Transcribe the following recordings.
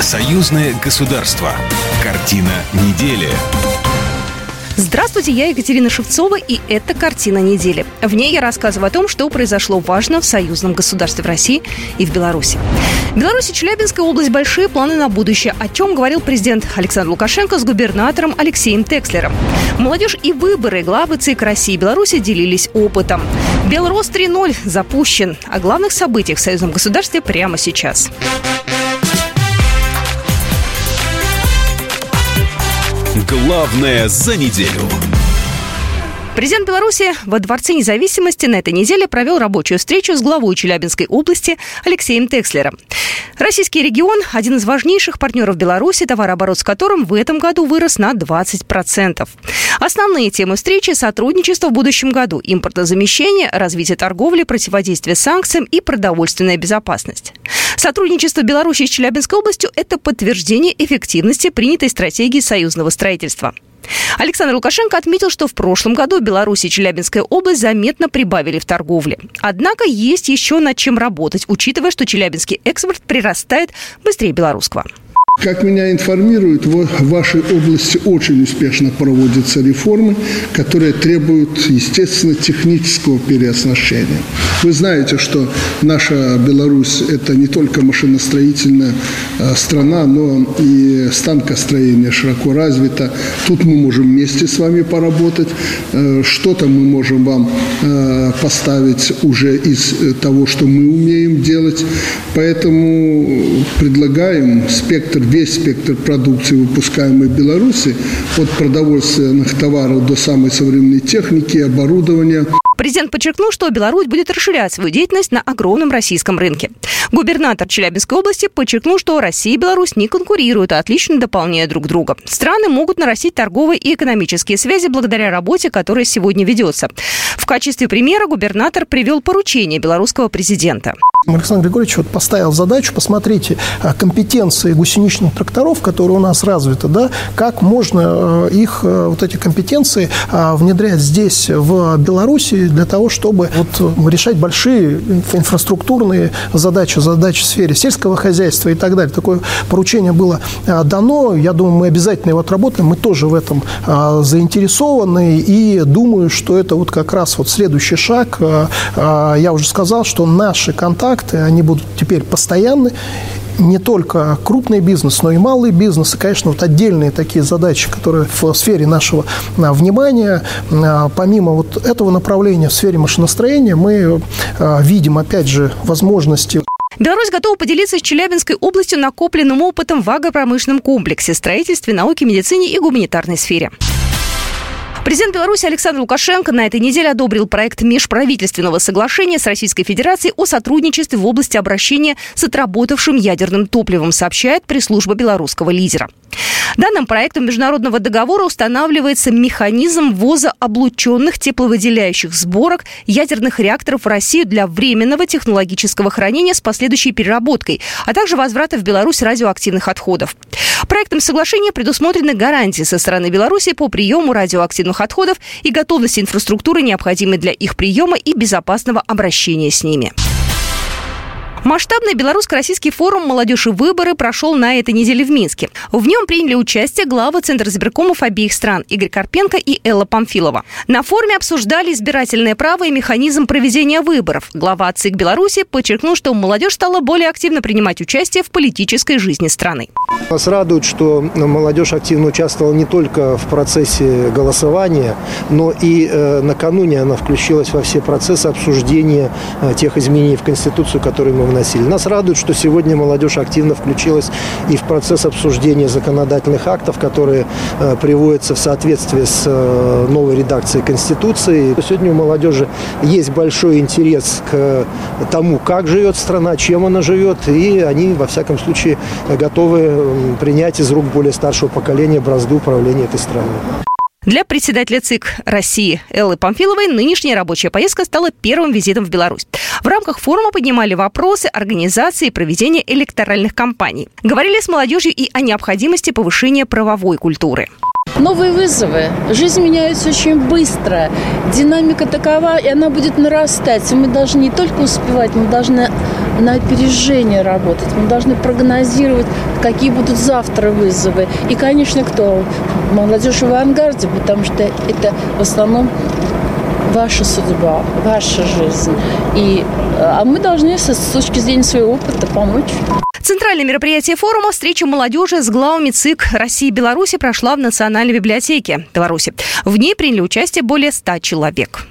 Союзное государство. Картина недели. Здравствуйте, я Екатерина Шевцова, и это «Картина недели». В ней я рассказываю о том, что произошло важно в союзном государстве в России и в Беларуси. Беларусь и Челябинская область – большие планы на будущее, о чем говорил президент Александр Лукашенко с губернатором Алексеем Текслером. Молодежь и выборы главы ЦИК России и Беларуси делились опытом. Белрос 3.0 запущен. О главных событиях в союзном государстве прямо сейчас. Главное за неделю. Президент Беларуси во Дворце независимости на этой неделе провел рабочую встречу с главой Челябинской области Алексеем Текслером. Российский регион – один из важнейших партнеров Беларуси, товарооборот с которым в этом году вырос на 20%. Основные темы встречи – сотрудничество в будущем году, импортозамещение, развитие торговли, противодействие санкциям и продовольственная безопасность. Сотрудничество Беларуси с Челябинской областью – это подтверждение эффективности принятой стратегии союзного строительства. Александр Лукашенко отметил, что в прошлом году Беларусь и Челябинская область заметно прибавили в торговле. Однако есть еще над чем работать, учитывая, что челябинский экспорт прирастает быстрее белорусского. Как меня информируют, в вашей области очень успешно проводятся реформы, которые требуют, естественно, технического переоснащения. Вы знаете, что наша Беларусь – это не только машиностроительная э, страна, но и станкостроение широко развито. Тут мы можем вместе с вами поработать. Э, что-то мы можем вам э, поставить уже из того, что мы умеем делать. Поэтому предлагаем спектр весь спектр продукции, выпускаемой в Беларуси, от продовольственных товаров до самой современной техники, оборудования. Президент подчеркнул, что Беларусь будет расширять свою деятельность на огромном российском рынке. Губернатор Челябинской области подчеркнул, что Россия и Беларусь не конкурируют, а отлично дополняют друг друга. Страны могут нарастить торговые и экономические связи благодаря работе, которая сегодня ведется. В качестве примера губернатор привел поручение белорусского президента. Александр Григорьевич вот поставил задачу, посмотрите, а, компетенции гусеничных тракторов, которые у нас развиты, да, как можно э, их, э, вот эти компетенции а, внедрять здесь, в Беларуси, для того, чтобы вот решать большие инфраструктурные задачи, задачи в сфере сельского хозяйства и так далее. Такое поручение было а, дано, я думаю, мы обязательно его отработаем, мы тоже в этом заинтересованы, и думаю, что это вот как раз вот следующий шаг. Я уже сказал, что наши контакты, они будут теперь постоянны. Не только крупный бизнес, но и малый бизнес. И, конечно, вот отдельные такие задачи, которые в сфере нашего а, внимания. А, помимо вот этого направления в сфере машиностроения, мы а, видим, опять же, возможности Беларусь готова поделиться с Челябинской областью накопленным опытом в агропромышленном комплексе, строительстве, науке, медицине и гуманитарной сфере. Президент Беларуси Александр Лукашенко на этой неделе одобрил проект межправительственного соглашения с Российской Федерацией о сотрудничестве в области обращения с отработавшим ядерным топливом, сообщает пресс-служба белорусского лидера. Данным проектом международного договора устанавливается механизм ввоза облученных тепловыделяющих сборок ядерных реакторов в Россию для временного технологического хранения с последующей переработкой, а также возврата в Беларусь радиоактивных отходов. Проектом соглашения предусмотрены гарантии со стороны Беларуси по приему радиоактивных отходов и готовности инфраструктуры, необходимой для их приема и безопасного обращения с ними. Масштабный белорусско-российский форум «Молодежь и выборы» прошел на этой неделе в Минске. В нем приняли участие главы Центра избиркомов обеих стран Игорь Карпенко и Элла Памфилова. На форуме обсуждали избирательное право и механизм проведения выборов. Глава ЦИК Беларуси подчеркнул, что молодежь стала более активно принимать участие в политической жизни страны. Нас радует, что молодежь активно участвовала не только в процессе голосования, но и э, накануне она включилась во все процессы обсуждения э, тех изменений в Конституцию, которые мы вносили. Нас радует, что сегодня молодежь активно включилась и в процесс обсуждения законодательных актов, которые э, приводятся в соответствии с э, новой редакцией Конституции. Сегодня у молодежи есть большой интерес к тому, как живет страна, чем она живет, и они, во всяком случае, готовы принять из рук более старшего поколения бразду управления этой страной. Для председателя ЦИК России Эллы Памфиловой нынешняя рабочая поездка стала первым визитом в Беларусь. В рамках форума поднимали вопросы организации и проведения электоральных кампаний. Говорили с молодежью и о необходимости повышения правовой культуры. Новые вызовы. Жизнь меняется очень быстро. Динамика такова, и она будет нарастать. Мы должны не только успевать, мы должны на опережение работать. Мы должны прогнозировать, какие будут завтра вызовы. И, конечно, кто? Молодежь в авангарде, потому что это в основном ваша судьба, ваша жизнь. И, а мы должны с точки зрения своего опыта помочь. Центральное мероприятие форума «Встреча молодежи» с главами ЦИК России и Беларуси прошла в Национальной библиотеке Беларуси. В ней приняли участие более 100 человек.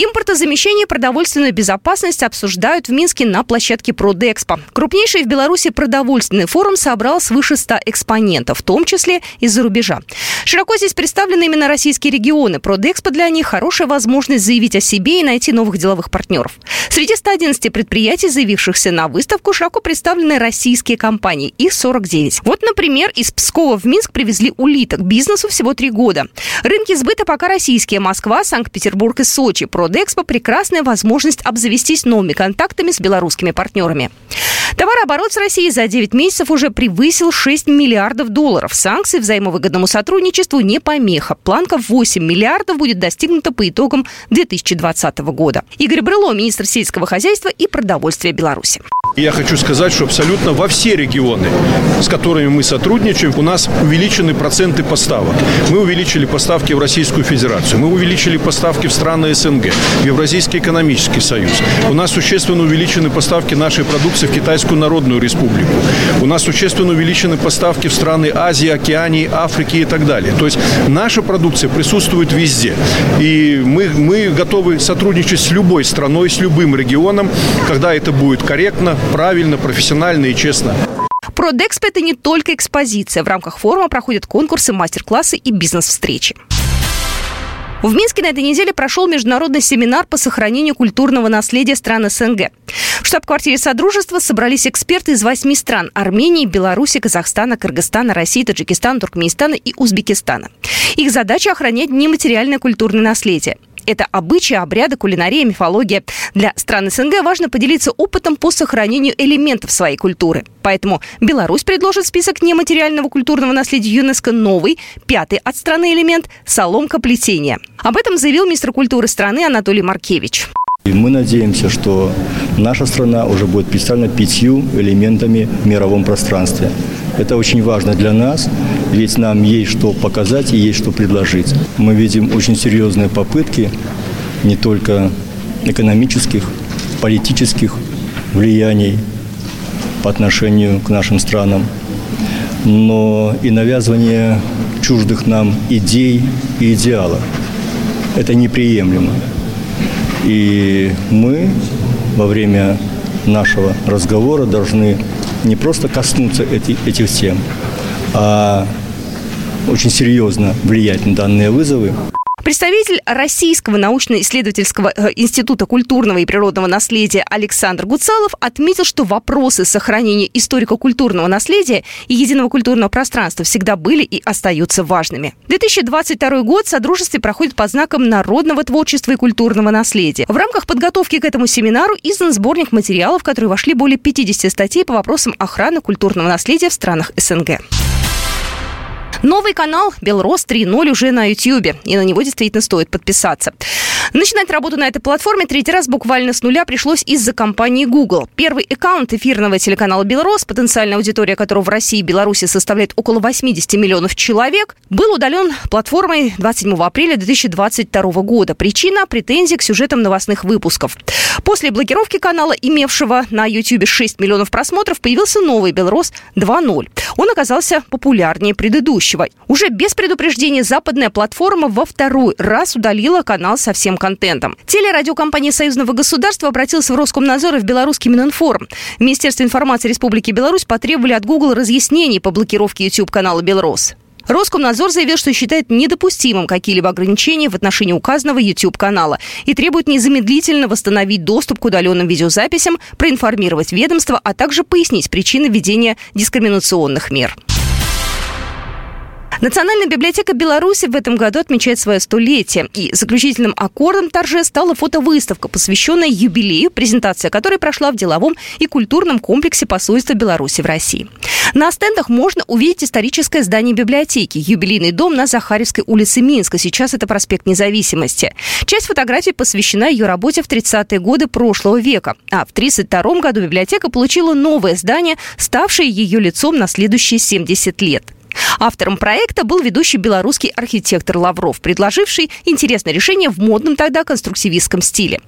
Импортозамещение и продовольственную безопасность обсуждают в Минске на площадке Продэкспо. Крупнейший в Беларуси продовольственный форум собрал свыше 100 экспонентов, в том числе из-за рубежа. Широко здесь представлены именно российские регионы. Продэкспо для них хорошая возможность заявить о себе и найти новых деловых партнеров. Среди 111 предприятий, заявившихся на выставку, широко представлены российские компании. Их 49. Вот, например, из Пскова в Минск привезли улиток. Бизнесу всего три года. Рынки сбыта пока российские. Москва, Санкт-Петербург и Сочи. Продэкспо – прекрасная возможность обзавестись новыми контактами с белорусскими партнерами. Товарооборот с Россией за 9 месяцев уже превысил 6 миллиардов долларов. Санкции взаимовыгодному сотрудничеству не помеха. Планка 8 миллиардов будет достигнута по итогам 2020 года. Игорь Брыло, министр сельского хозяйства и продовольствия Беларуси. Я хочу сказать, что абсолютно во все регионы, с которыми мы сотрудничаем, у нас увеличены проценты поставок. Мы увеличили поставки в Российскую Федерацию, мы увеличили поставки в страны СНГ, в Евразийский экономический союз. У нас существенно увеличены поставки нашей продукции в Китайскую Народную Республику. У нас существенно увеличены поставки в страны Азии, Океании, Африки и так далее. То есть наша продукция присутствует везде. И мы, мы готовы сотрудничать с любой страной, с любым регионом, когда это будет корректно, правильно, профессионально и честно. Продэкспо – это не только экспозиция. В рамках форума проходят конкурсы, мастер-классы и бизнес-встречи. В Минске на этой неделе прошел международный семинар по сохранению культурного наследия стран СНГ. В штаб-квартире Содружества собрались эксперты из восьми стран – Армении, Беларуси, Казахстана, Кыргызстана, России, Таджикистана, Туркменистана и Узбекистана. Их задача – охранять нематериальное культурное наследие это обычаи, обряды, кулинария, мифология. Для стран СНГ важно поделиться опытом по сохранению элементов своей культуры. Поэтому Беларусь предложит список нематериального культурного наследия ЮНЕСКО новый, пятый от страны элемент – соломка плетения. Об этом заявил министр культуры страны Анатолий Маркевич. И мы надеемся, что наша страна уже будет представлена пятью элементами в мировом пространстве. Это очень важно для нас, ведь нам есть что показать и есть что предложить. Мы видим очень серьезные попытки не только экономических, политических влияний по отношению к нашим странам, но и навязывание чуждых нам идей и идеалов. Это неприемлемо. И мы во время нашего разговора должны не просто коснуться эти, этих тем, а очень серьезно влиять на данные вызовы. Представитель Российского научно-исследовательского э, института культурного и природного наследия Александр Гуцалов отметил, что вопросы сохранения историко-культурного наследия и единого культурного пространства всегда были и остаются важными. 2022 год в Содружестве проходит под знаком народного творчества и культурного наследия. В рамках подготовки к этому семинару издан сборник материалов, в которые вошли более 50 статей по вопросам охраны культурного наследия в странах СНГ. Новый канал «Белрос 3.0» уже на YouTube, и на него действительно стоит подписаться. Начинать работу на этой платформе третий раз буквально с нуля пришлось из-за компании Google. Первый аккаунт эфирного телеканала «Белрос», потенциальная аудитория которого в России и Беларуси составляет около 80 миллионов человек, был удален платформой 27 апреля 2022 года. Причина – претензии к сюжетам новостных выпусков. После блокировки канала, имевшего на YouTube 6 миллионов просмотров, появился новый «Белрос 2.0». Он оказался популярнее предыдущего. Уже без предупреждения западная платформа во второй раз удалила канал со всем контентом. Телерадиокомпания Союзного государства обратилась в Роскомнадзор и в Белорусский Мининформ. В Министерстве информации Республики Беларусь потребовали от Google разъяснений по блокировке YouTube-канала «Белрос». Роскомнадзор заявил, что считает недопустимым какие-либо ограничения в отношении указанного YouTube-канала и требует незамедлительно восстановить доступ к удаленным видеозаписям, проинформировать ведомство, а также пояснить причины введения дискриминационных мер. Национальная библиотека Беларуси в этом году отмечает свое столетие. И заключительным аккордом торже стала фотовыставка, посвященная юбилею, презентация которой прошла в деловом и культурном комплексе посольства Беларуси в России. На стендах можно увидеть историческое здание библиотеки, юбилейный дом на Захаревской улице Минска. Сейчас это проспект Независимости. Часть фотографий посвящена ее работе в 30-е годы прошлого века. А в 1932 году библиотека получила новое здание, ставшее ее лицом на следующие 70 лет. Автором проекта был ведущий белорусский архитектор Лавров, предложивший интересное решение в модном тогда конструктивистском стиле.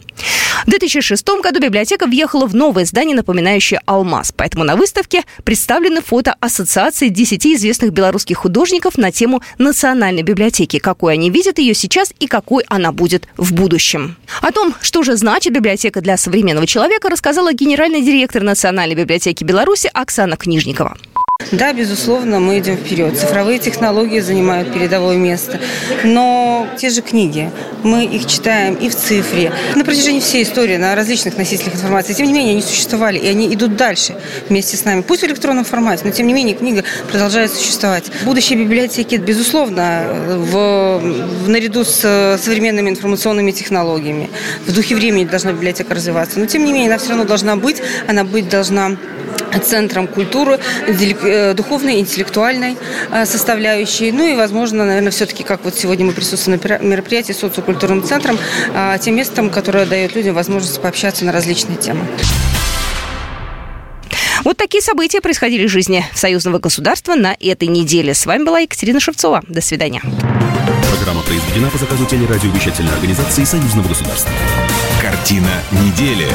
В 2006 году библиотека въехала в новое здание, напоминающее «Алмаз». Поэтому на выставке представлены фото ассоциации 10 известных белорусских художников на тему национальной библиотеки, какой они видят ее сейчас и какой она будет в будущем. О том, что же значит библиотека для современного человека, рассказала генеральный директор Национальной библиотеки Беларуси Оксана Книжникова. Да, безусловно, мы идем вперед. Цифровые технологии занимают передовое место. Но те же книги, мы их читаем и в цифре. На протяжении всей истории на различных носителях информации. Тем не менее, они существовали, и они идут дальше вместе с нами. Пусть в электронном формате, но тем не менее книга продолжает существовать. Будущее библиотеки, безусловно, в, в, наряду с современными информационными технологиями. В духе времени должна библиотека развиваться. Но тем не менее, она все равно должна быть. Она быть должна центром культуры, э, духовной, интеллектуальной э, составляющей. Ну и, возможно, наверное, все-таки, как вот сегодня мы присутствуем на мероприятии социокультурным центром, э, тем местом, которое дает людям возможность пообщаться на различные темы. Вот такие события происходили в жизни союзного государства на этой неделе. С вами была Екатерина Шевцова. До свидания. Программа произведена по заказу телерадиовещательной организации союзного государства. Картина недели.